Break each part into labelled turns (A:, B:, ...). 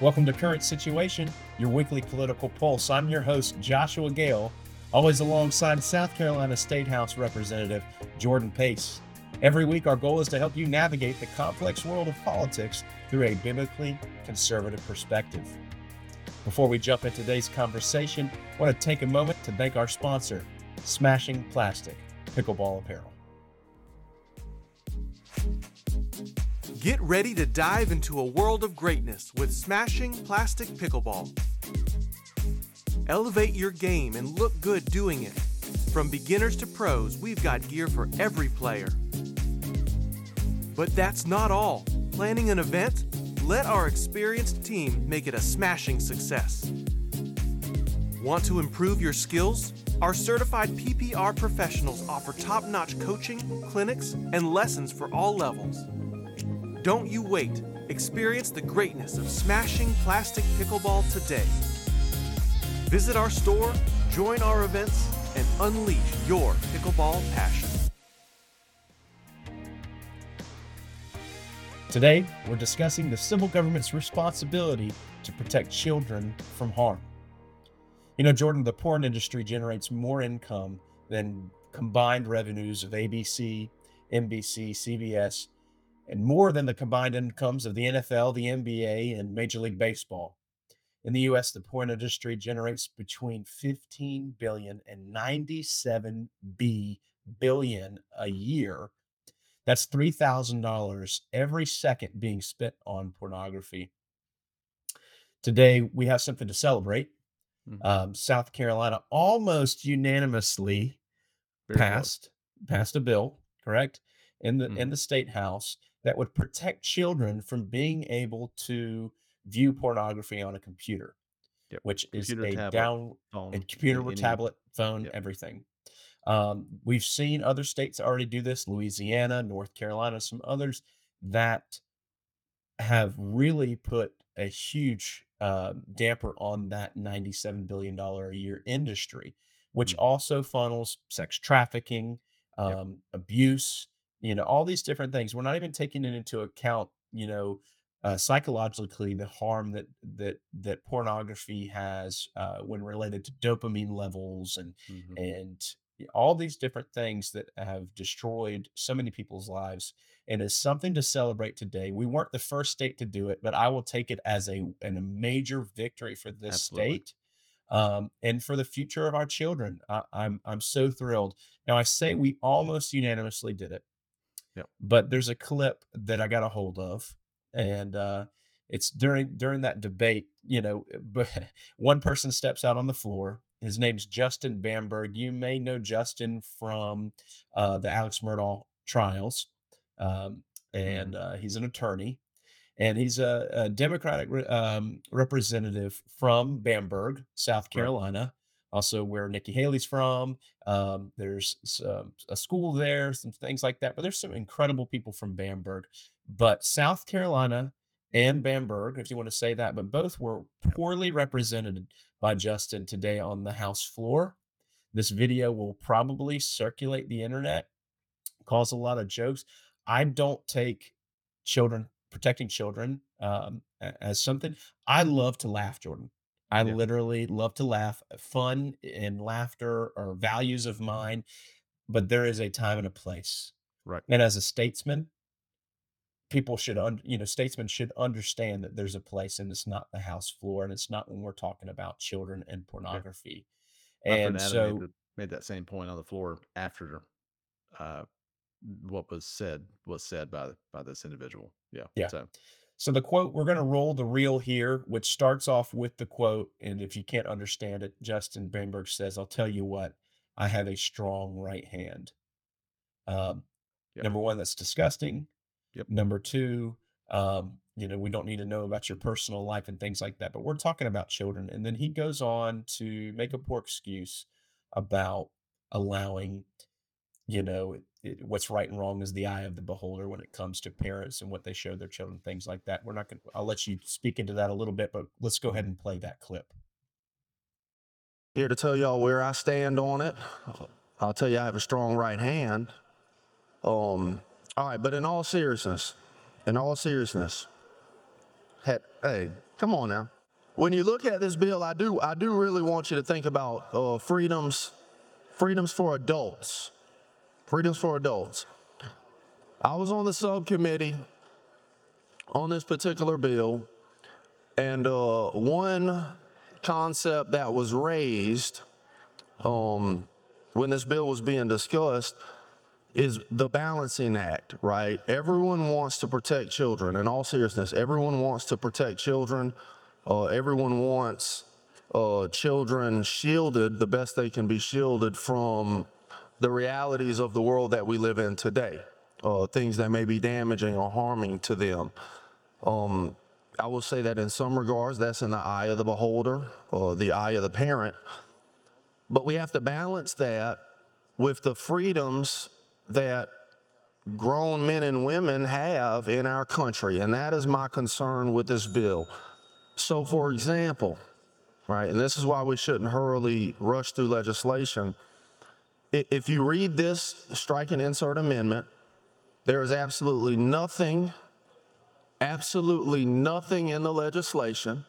A: Welcome to Current Situation, your weekly political pulse. I'm your host, Joshua Gale, always alongside South Carolina State House Representative Jordan Pace. Every week, our goal is to help you navigate the complex world of politics through a biblically conservative perspective. Before we jump into today's conversation, I want to take a moment to thank our sponsor, Smashing Plastic Pickleball Apparel.
B: Get ready to dive into a world of greatness with Smashing Plastic Pickleball. Elevate your game and look good doing it. From beginners to pros, we've got gear for every player. But that's not all. Planning an event? Let our experienced team make it a smashing success. Want to improve your skills? Our certified PPR professionals offer top notch coaching, clinics, and lessons for all levels. Don't you wait. Experience the greatness of smashing plastic pickleball today. Visit our store, join our events, and unleash your pickleball passion.
A: Today, we're discussing the civil government's responsibility to protect children from harm. You know, Jordan, the porn industry generates more income than combined revenues of ABC, NBC, CBS, and more than the combined incomes of the NFL, the NBA, and Major League Baseball. In the US, the porn industry generates between 15 billion and 97 B billion a year. That's $3,000 every second being spent on pornography. Today, we have something to celebrate.
C: Mhm.
A: Um, South Carolina almost unanimously
C: Very close.
A: passed passed a bill, correct, in the in
C: Mhm.
A: the state house that would protect children from being able to view pornography on a computer,
C: Yep.
A: which is
C: Computer,
A: a
C: tablet,
A: down
C: phone,
A: and computer,
C: any-
A: tablet, phone,
C: Yep.
A: everything. Um, we've seen other states already do this, Louisiana, North Carolina, some others that have really put a huge uh, damper on that $97 billion a year industry, which
C: Mhm.
A: also funnels sex trafficking,
C: Yep.
A: um, abuse, you know, all these different things. We're not even taking it into account, you know, uh, psychologically the harm that that that pornography has uh, when related to dopamine levels and
C: Mhm.
A: and all these different things that have destroyed so many people's lives and it's something to celebrate today. We weren't the first state to do it, but I will take it as a and a major victory for this
C: Absolutely.
A: state um, and for the future of our children. I, I'm I'm so thrilled. Now I say we almost unanimously did it,
C: Yep.
A: but there's a clip that I got a hold of, and uh, it's during during that debate. You know, but one person steps out on the floor. His name's Justin Bamberg. You may know Justin from uh, the Alex Murdaugh trials, um, and uh, he's an attorney, and he's a, a Democratic re- um, representative from Bamberg, South
C: Right.
A: Also, where Nikki Haley's from. Um, there's some, a school there, some things like that. But there's some incredible people from Bamberg. But South Carolina and Bamberg, if you want to say that, but both were poorly represented by Justin today on the House floor. This video will probably circulate the internet, cause a lot of jokes. I don't take children protecting children um, as something. I love to laugh, Jordan. I
C: Yeah.
A: literally love to laugh. Fun and laughter are values of mine, but there is a time and a place.
C: Right.
A: And as a statesman, people should, un- you know, statesmen should understand that there's a place and it's not the house floor and it's not when we're talking about children and pornography. And so,
C: made, the, made that same point on the floor after uh, what was said was said by by this individual. Yeah.
A: Yeah.
C: So
A: So the quote, we're going to roll the reel here, which starts off with the quote. And if you can't understand it, Justin Bamberg says, I'll tell you what, I have a strong right hand. Um,
C: Yep.
A: Number one, that's disgusting.
C: Yep.
A: Number two, um, you know, we don't need to know about your personal life and things like that, but we're talking about children. And then he goes on to make a poor excuse about allowing you know, it, what's right and wrong is the eye of the beholder when it comes to parents and what they show their children, things like that. We're not going to, I'll let you speak into that a little bit, but let's go ahead and play that clip.
D: Here to tell y'all where I stand on it. I'll tell you I have a strong right hand. Um, all right, but in all seriousness, in all seriousness, he- hey, Come on now. When you look at this bill, I do I do really want you to think about uh, freedoms, freedoms for adults, freedoms for adults. I was on the subcommittee on this particular bill, and uh, one concept that was raised um, when this bill was being discussed is the balancing act, right? Everyone wants to protect children. In all seriousness, everyone wants to protect children. Uh, everyone wants uh, children shielded the best they can be shielded from the realities of the world that we live in today, uh, things that may be damaging or harming to them. Um, I will say that in some regards, that's in the eye of the beholder or the eye of the parent. But we have to balance that with the freedoms that grown men and women have in our country. And that is my concern with this bill. So, for example, right, and this is why we shouldn't hurriedly rush through legislation. If you read this strike and insert amendment, there is absolutely nothing, absolutely nothing in the legislation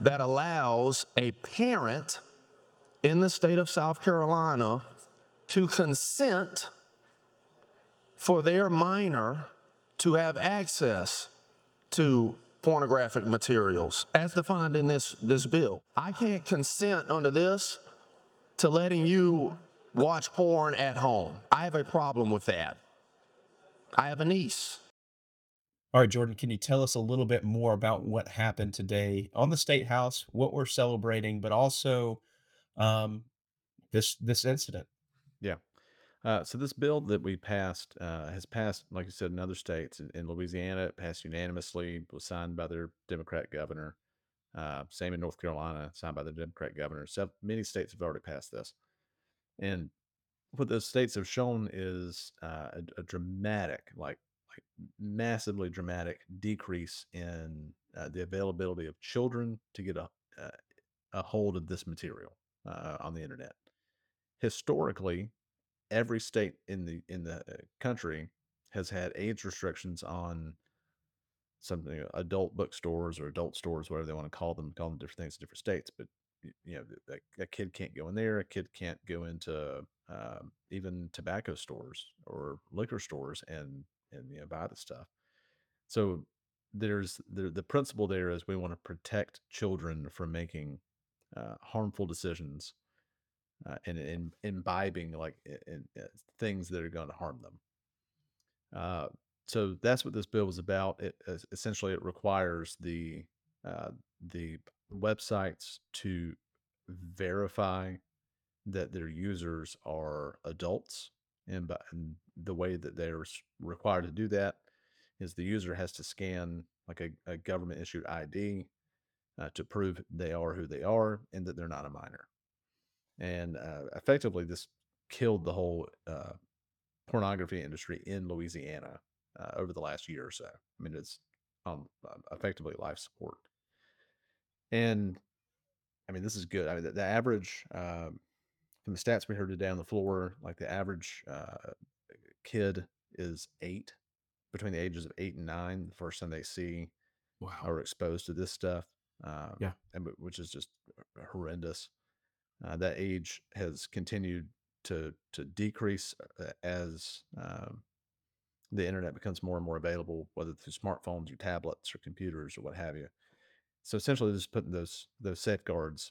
D: that allows a parent in the state of South Carolina to consent for their minor to have access to pornographic materials as defined in this, this bill. I can't consent under this to letting you watch porn at home. I have a problem with that. I have a niece.
A: All right, Jordan, can you tell us a little bit more about what happened today on the State House, what we're celebrating, but also um, this this incident?
C: Yeah. Uh, so this bill that we passed uh, has passed, like you said, in other states. In, in Louisiana, it passed unanimously, was signed by their Democrat governor. Uh, same in North Carolina, signed by the Democrat governor. So many states have already passed this. And what those states have shown is uh, a, a dramatic, like like massively dramatic decrease in uh, the availability of children to get a uh, a hold of this material uh, on the internet. Historically, every state in the in the uh, country has had age restrictions on something adult bookstores or adult stores, whatever they want to call them, call them different things in different states. But you know, a, a kid can't go in there. A kid can't go into um, even tobacco stores or liquor stores and and you know buy the stuff. So there's the the principle there is we want to protect children from making uh, harmful decisions uh, and, and imbibing like uh, things that are going to harm them. Uh, so that's what this bill was about. It es- essentially it requires the uh, the websites to verify that their users are adults, and, by, and the way that they're required to do that is the user has to scan like a, a government issued ID uh, to prove they are who they are and that they're not a minor. And uh, effectively, this killed the whole uh, pornography industry in Louisiana uh, over the last year or so. I mean, it's on uh, effectively life support. And I mean, this is good. I mean, the, the average um, from the stats we heard today on the floor, like the average uh, kid is eight, between the ages of eight and nine. The first time they see
A: Wow.
C: are exposed to this stuff. Um,
A: Yeah.
C: and which is just horrendous. Uh, that age has continued to to decrease uh, as um, the internet becomes more and more available, whether through smartphones or tablets or computers or what have you. So essentially, just putting those those safeguards.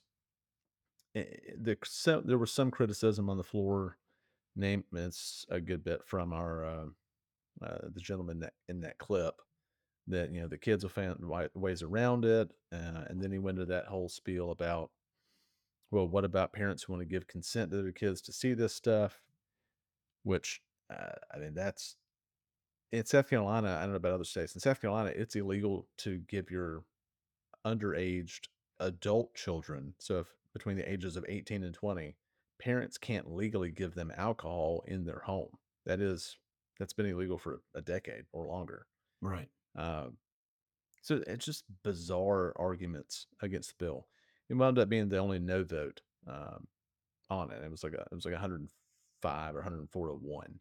C: eh, The, so, there was some criticism on the floor. Name it's a good bit from our uh, uh, the gentleman that in that clip that you know the kids will find ways around it, uh, and then he went into that whole spiel about well, what about parents who want to give consent to their kids to see this stuff? Which uh, I mean, that's in South Carolina. I don't know about other states. In South Carolina, it's illegal to give your underaged adult children, so if between the ages of 18 and 20, parents can't legally give them alcohol in their home. That is, that's been illegal for a decade or longer.
A: Right.
C: Um, so it's just bizarre arguments against the bill. It wound up being the only no vote um, on it. It was like a, it was like 105 or 104 to one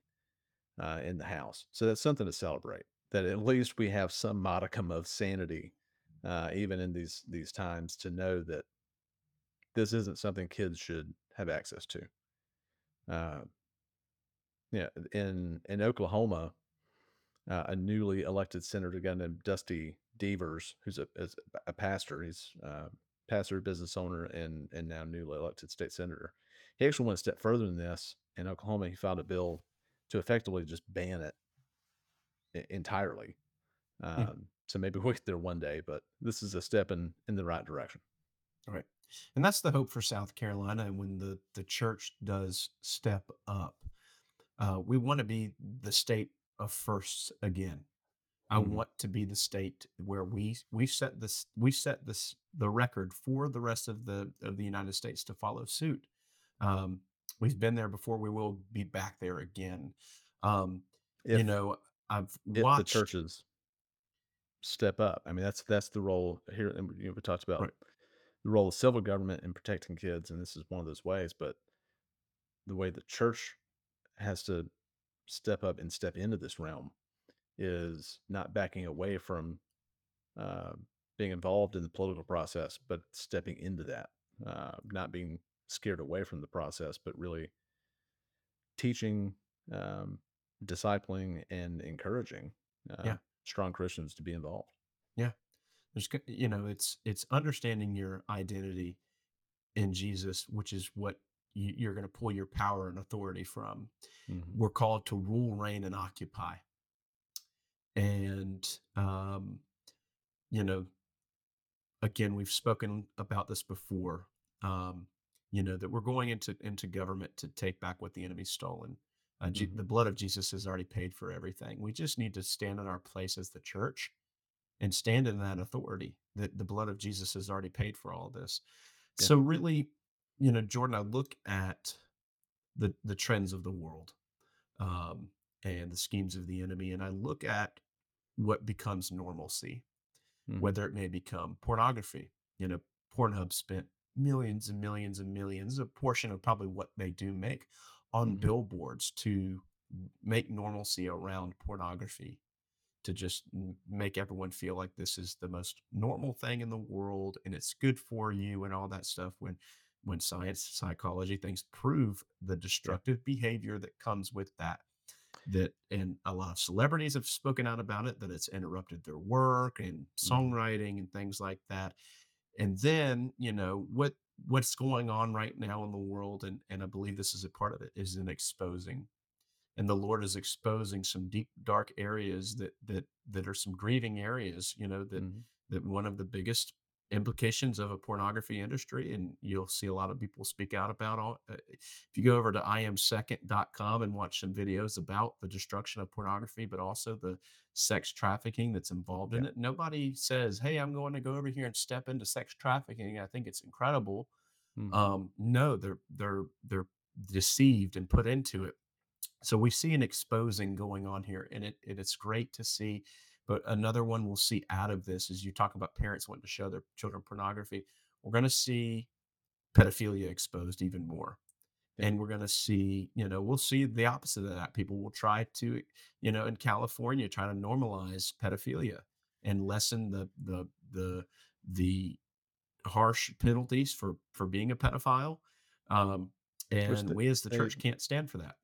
C: uh, in the House. So that's something to celebrate. That at least we have some modicum of sanity uh, even in these these times, to know that this isn't something kids should have access to. Uh, yeah, in in Oklahoma, uh, a newly elected senator, a guy named Dusty Deevers, who's a, is a pastor. He's uh, pastor, business owner, and and now newly elected state senator. He actually went a step further than this. In Oklahoma, he filed a bill to effectively just ban it entirely.
A: Yeah.
C: Um, so maybe we'll get there one day, but this is a step in in the right direction.
A: All right. And that's the hope for South Carolina. And when the, the church does step up, uh, we want to be the state of firsts again. I
C: Mhm.
A: want to be the state where we we set this we set this the record for the rest of the of the United States to follow suit. Um, we've been there before. We will be back there again. Um, you know, I've
C: if the churches step up, I mean that's that's the role here. And you know, we talked about
A: Right.
C: the role of civil government in protecting kids, and this is one of those ways. But the way the church has to step up and step into this realm is not backing away from uh, being involved in the political process, but stepping into that, uh, not being scared away from the process, but really teaching, um, discipling, and encouraging uh,
A: Yeah.
C: Strong Christians to be involved.
A: Yeah. There's, you know, it's it's understanding your identity in Jesus, which is what you, you're going to pull your power and authority from.
C: Mhm.
A: We're called to rule, reign, and occupy. And um, you know, again, we've spoken about this before. Um, you know that we're going into into government to take back what the enemy's stolen. Uh, Je-
C: Mhm.
A: The blood of Jesus has already paid for everything. We just need to stand in our place as the church and stand in that authority that the blood of Jesus has already paid for all this.
C: Yeah.
A: So really, you know, Jordan, I look at the the trends of the world um, and the schemes of the enemy, and I look at what becomes normalcy,
C: Mhm.
A: whether it may become pornography. You know, Pornhub spent millions and millions and millions, a portion of probably what they do make, on
C: Mhm.
A: billboards to make normalcy around pornography to just make everyone feel like this is the most normal thing in the world and it's good for you and all that stuff when when science psychology things prove the destructive behavior that comes with that that and a lot of celebrities have spoken out about it that it's interrupted their work and songwriting and things like that. And then you know what what's going on right now in the world and and i believe this is a part of it is an exposing and the lord is exposing some deep dark areas that that that are some grieving areas you know that
C: Mhm.
A: that one of the biggest implications of a pornography industry and you'll see a lot of people speak out about all uh, if you go over to iamsecond.com and watch some videos about the destruction of pornography but also the sex trafficking that's involved in it nobody says hey i'm going to go over here and step into sex trafficking i think it's incredible.
C: Mhm.
A: um no they're they're they're deceived and put into it. So we see an exposing going on here and it, it it's great to see but another one we'll see out of this is you talk about parents wanting to show their children pornography we're going to see pedophilia exposed even more
C: Yeah.
A: and we're going to see you know we'll see the opposite of that people will try to you know in california try to normalize pedophilia and lessen the the the the harsh penalties for for being a pedophile um and
C: the-
A: we as the
C: they-
A: church can't stand for that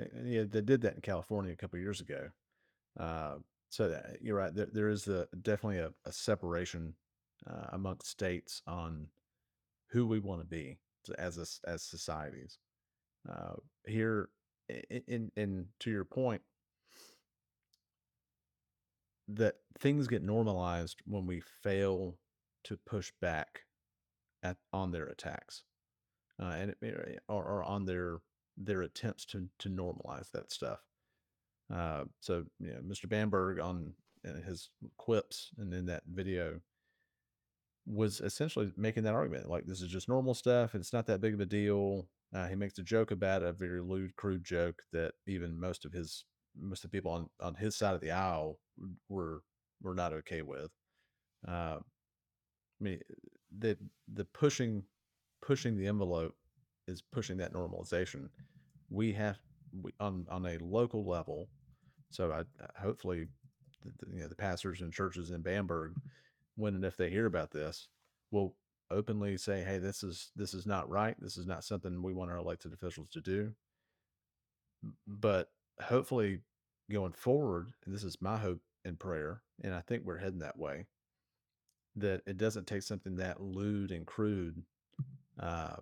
C: Uh, Yeah, they did that in California a couple of years ago. Uh, so that, you're right. There, there is a, definitely a, a separation uh, amongst states on who we want to be as a as societies. Uh, here, i- i- in in to your point, that things get normalized when we fail to push back at on their attacks, uh, and it, or, or on their their attempts to to normalize that stuff. Uh, so, you know, Mr. Bamberg on uh, his quips and in that video was essentially making that argument like this is just normal stuff. It's not that big of a deal. Uh, he makes a joke about it, a very lewd, crude joke that even most of his most of the people on on his side of the aisle were were not okay with. Uh, I mean, the the pushing pushing the envelope is pushing that normalization. We have we, on on a local level. So I I- hopefully, the, the, you know, the pastors and churches in Bamberg when and if they hear about this, will openly say, "Hey, this is this is not right. This is not something we want our elected officials to do." But hopefully, going forward, and this is my hope and prayer, and I think we're heading that way. That it doesn't take something that lewd and crude uh,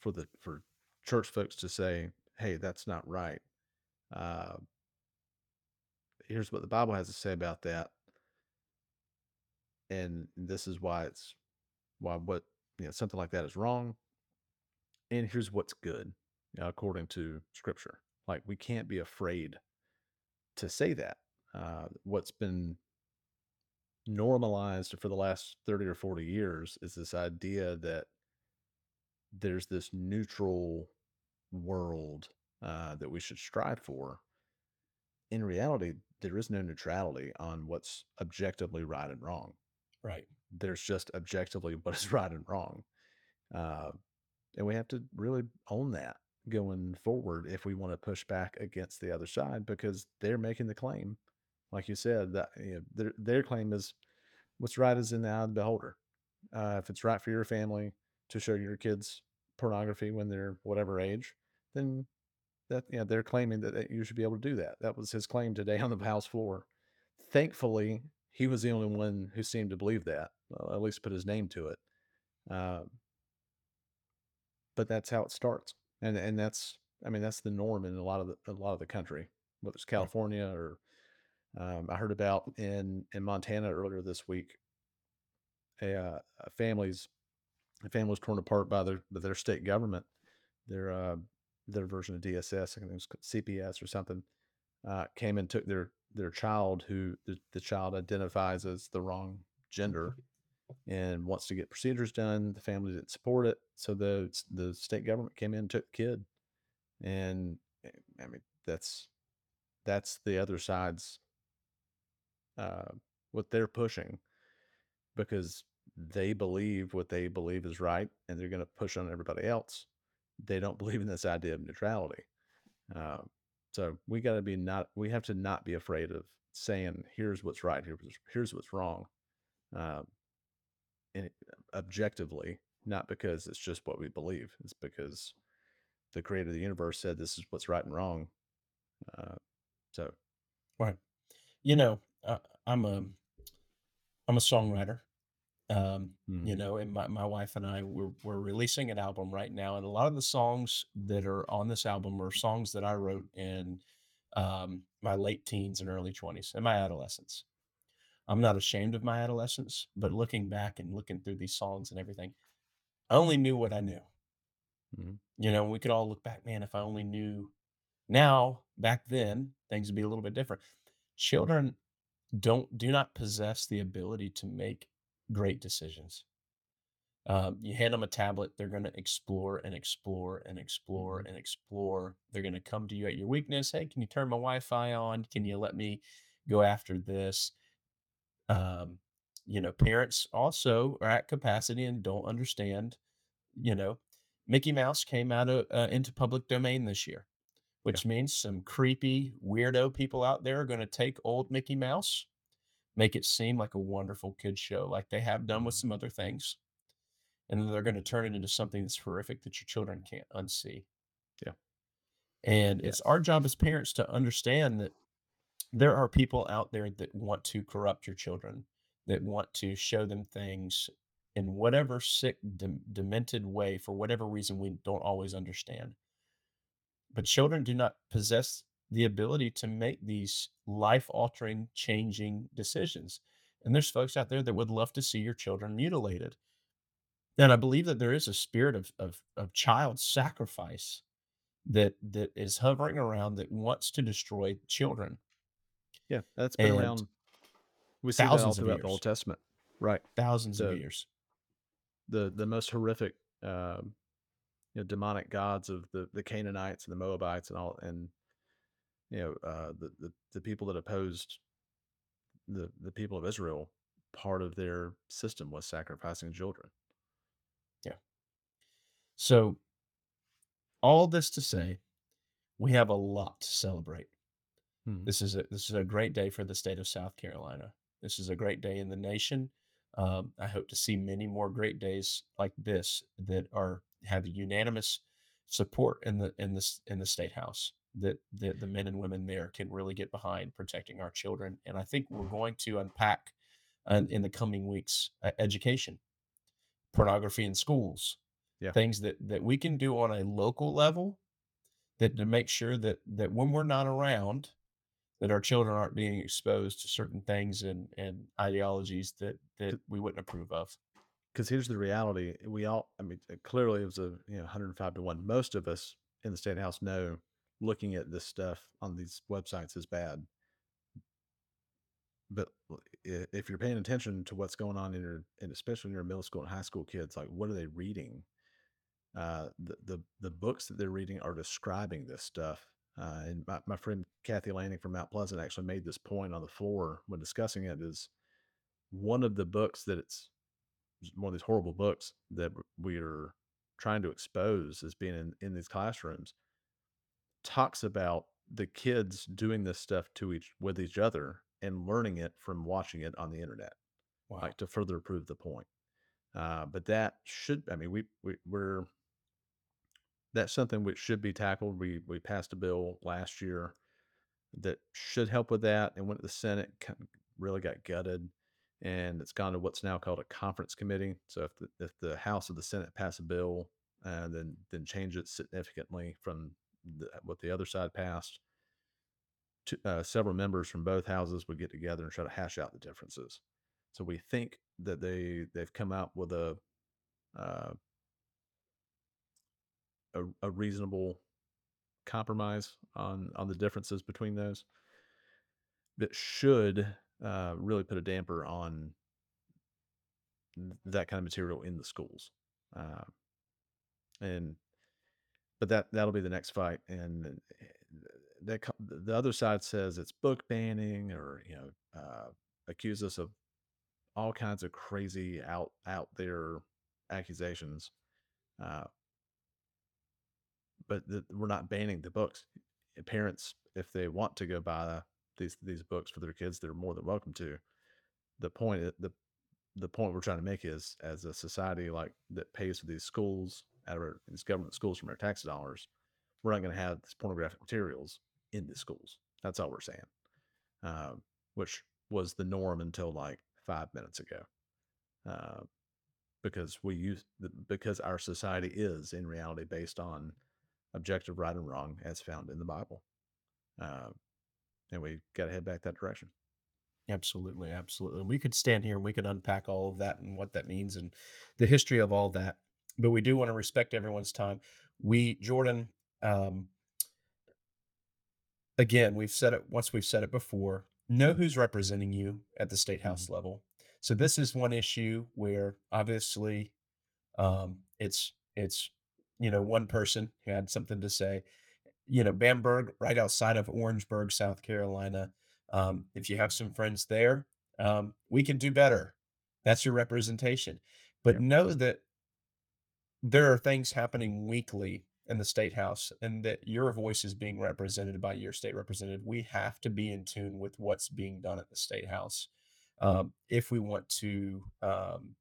C: for the for church folks to say, "Hey, that's not right." Uh, here's what the Bible has to say about that, and this is why it's why what you know something like that is wrong, and here's what's good you know, according to Scripture. Like we can't be afraid to say that. Uh, what's been normalized for the last 30 or 40 years is this idea that there's this neutral world uh, that we should strive for. In reality, there is no neutrality on what's objectively right and wrong.
A: Right.
C: There's just objectively what is right and wrong. Uh, and we have to really own that going forward if we want to push back against the other side because they're making the claim, like you said, that you know, their, their claim is what's right is in the eye of the beholder. Uh, if it's right for your family to show your kids pornography when they're whatever age, then that yeah, they're claiming that, that you should be able to do that. That was his claim today on the House floor. Thankfully, he was the only one who seemed to believe that, well, at least put his name to it. Uh, but that's how it starts, and and that's I mean that's the norm in a lot of the, a lot of the country, whether it's California or um, I heard about in in Montana earlier this week. A, uh, a family's a family was torn apart by their by their state government. Their uh, their version of DSS, I think it was CPS or something, uh, came and took their their child, who the, the child identifies as the wrong gender, and wants to get procedures done. The family didn't support it, so the the state government came in and took the kid. And eh, I mean, that's that's the other side's uh, what they're pushing because they believe what they believe is right, and they're going to push on everybody else. They don't believe in this idea of neutrality. Uh, so we got to be not. We have to not be afraid of saying, "Here's what's right. Here's here's what's wrong." Uh, and objectively, not because it's just what we believe. It's because the creator of the universe said this is what's right and wrong. Uh, so,
A: Right. You know, uh, I'm a I'm a songwriter. Um, you
C: mhm,
A: know, and my, my wife and I we're we're releasing an album right now, and a lot of the songs that are on this album are songs that I wrote in um, my late teens and early twenties and my adolescence. I'm not ashamed of my adolescence, but looking back and looking through these songs and everything, I only knew what I knew.
C: mhm,
A: You know, we could all look back, man, if I only knew now, back then, things would be a little bit different. Children don't do not possess the ability to make great decisions. Um, you hand them a tablet, they're going to explore and explore and explore
C: mhm,
A: and explore. They're going to come to you at your weakness. Hey, can you turn my Wi-Fi on? Can you let me go after this? Um, you know, parents also are at capacity and don't understand. You know, Mickey Mouse came out of uh, into public domain this year,
C: yeah,
A: which means some creepy weirdo people out there are going to take old Mickey Mouse, make it seem like a wonderful kid show, like they have done with
C: mhm,
A: some other things and then they're going to turn it into something that's horrific that your children can't unsee.
C: yeah,
A: And it's our job as parents to understand that there are people out there that want to corrupt your children, that want to show them things in whatever sick, dem- demented way for whatever reason we don't always understand. But children do not possess the ability to make these life altering, changing decisions. And there's folks out there that would love to see your children mutilated and I believe that there is a spirit of of of child sacrifice that that is hovering around that wants to destroy children
C: yeah. That's been
A: and
C: around. We see that all
A: thousands of
C: throughout the Old Testament, right?
A: thousands of years.
C: the the most horrific, um, you know, demonic gods of the the Canaanites and the Moabites and all, and you know, uh, the the the people that opposed the the people of Israel. Part of their system was sacrificing children.
A: Yeah. So all this to say, we have a lot to celebrate.
C: Mhm,
A: This is a this is a great day for the state of South Carolina. This is a great day in the nation. Um, I hope to see many more great days like this that are have unanimous support in the in this in the state house that the, the men and women there can really get behind protecting our children. And I think we're going to unpack uh, in the coming weeks uh, education, pornography in schools,
C: Yeah.
A: things that that we can do on a local level that to make sure that that when we're not around that our children aren't being exposed to certain things and and ideologies that that we wouldn't approve of
C: because here's the reality we all i mean clearly it was a you know 105 to 1 most of us in the state house know looking at this stuff on these websites is bad. But if you're paying attention to what's going on in your and especially in your middle school and high school kids like what are they reading? Uh the the, the books that they're reading are describing this stuff uh, and my, my friend kathy landing from mount pleasant actually made this point on the floor when discussing it is one of the books that it's one of these horrible books that we are trying to expose as being in, in these classrooms talks about the kids doing this stuff to each with each other and learning it from watching it on the internet
A: wow.
C: like to further prove the point. Uh, but that should i mean we, we we're that's something which should be tackled. We we passed a bill last year that should help with that and went to the senate really got gutted and it's gone to what's now called a conference committee. So if the, if the house or the senate pass a bill uh, then then change it significantly from what the other side passed to, uh, several members from both houses would get together and try to hash out the differences. So we think that they they've come out with a uh, a, a reasonable compromise on on the differences between those that should uh, really put a damper on that kind of material in the schools uh, and but that that'll be the next fight and uh, that the other side says it's book banning or you know uh, accuse us of all kinds of crazy out out there accusations uh, but the, we're not banning the books. Parents if they want to go buy these these books for their kids they're more than welcome to. The point the the point we're trying to make is as a society like that pays for these schools out of our, these government schools from our tax dollars we're not going to have these pornographic materials in the schools that's all we're saying um, which was the norm until like five minutes ago uh, because we use the, because our society is in reality based on objective right and wrong as found in the bible uh, and we got to head back that direction
A: Absolutely, absolutely. We could stand here and we could unpack all of that and what that means and the history of all that. But we do want to respect everyone's time. We, Jordan, um, again, we've said it once, we've said it before. Know who's representing you at the state house level. So this is one issue where obviously um, it's it's you know one person who had something to say. You know, Bamberg, right outside of Orangeburg, South Carolina. Um, if you have some friends there, um, we can do better. That's your representation. But
C: Yep.
A: know that there are things happening weekly in the state house and that your voice is being represented by your state representative. We have to be in tune with what's being done at the state house um, if we want to, um,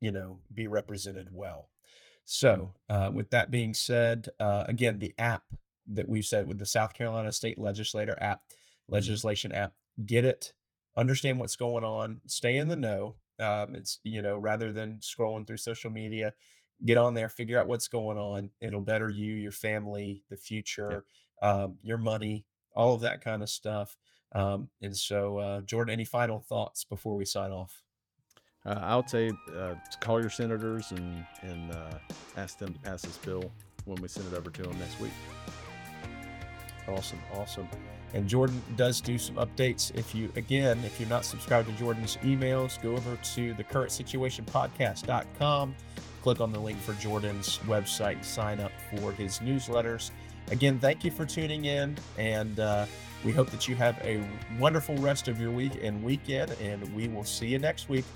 A: you know, be represented well. So, uh, with that being said, uh, again, the app that we've said with the South Carolina State Legislator app, legislation app, get it, understand what's going on, stay in the know. Um, it's, you know, rather than scrolling through social media, get on there, figure out what's going on. It'll better you, your family, the future, um, your money, all of that kind of stuff. Um, and so, uh, Jordan, any final thoughts before we sign off?
C: Uh, I would say uh, to call your senators and and uh, ask them to pass this bill when we send it over to them next week.
A: Awesome, awesome. And Jordan does do some updates. If you, again, if you're not subscribed to Jordan's emails, go over to the current situation podcast.com, click on the link for Jordan's website, sign up for his newsletters. Again, thank you for tuning in, and uh, we hope that you have a wonderful rest of your week and weekend, and we will see you next week.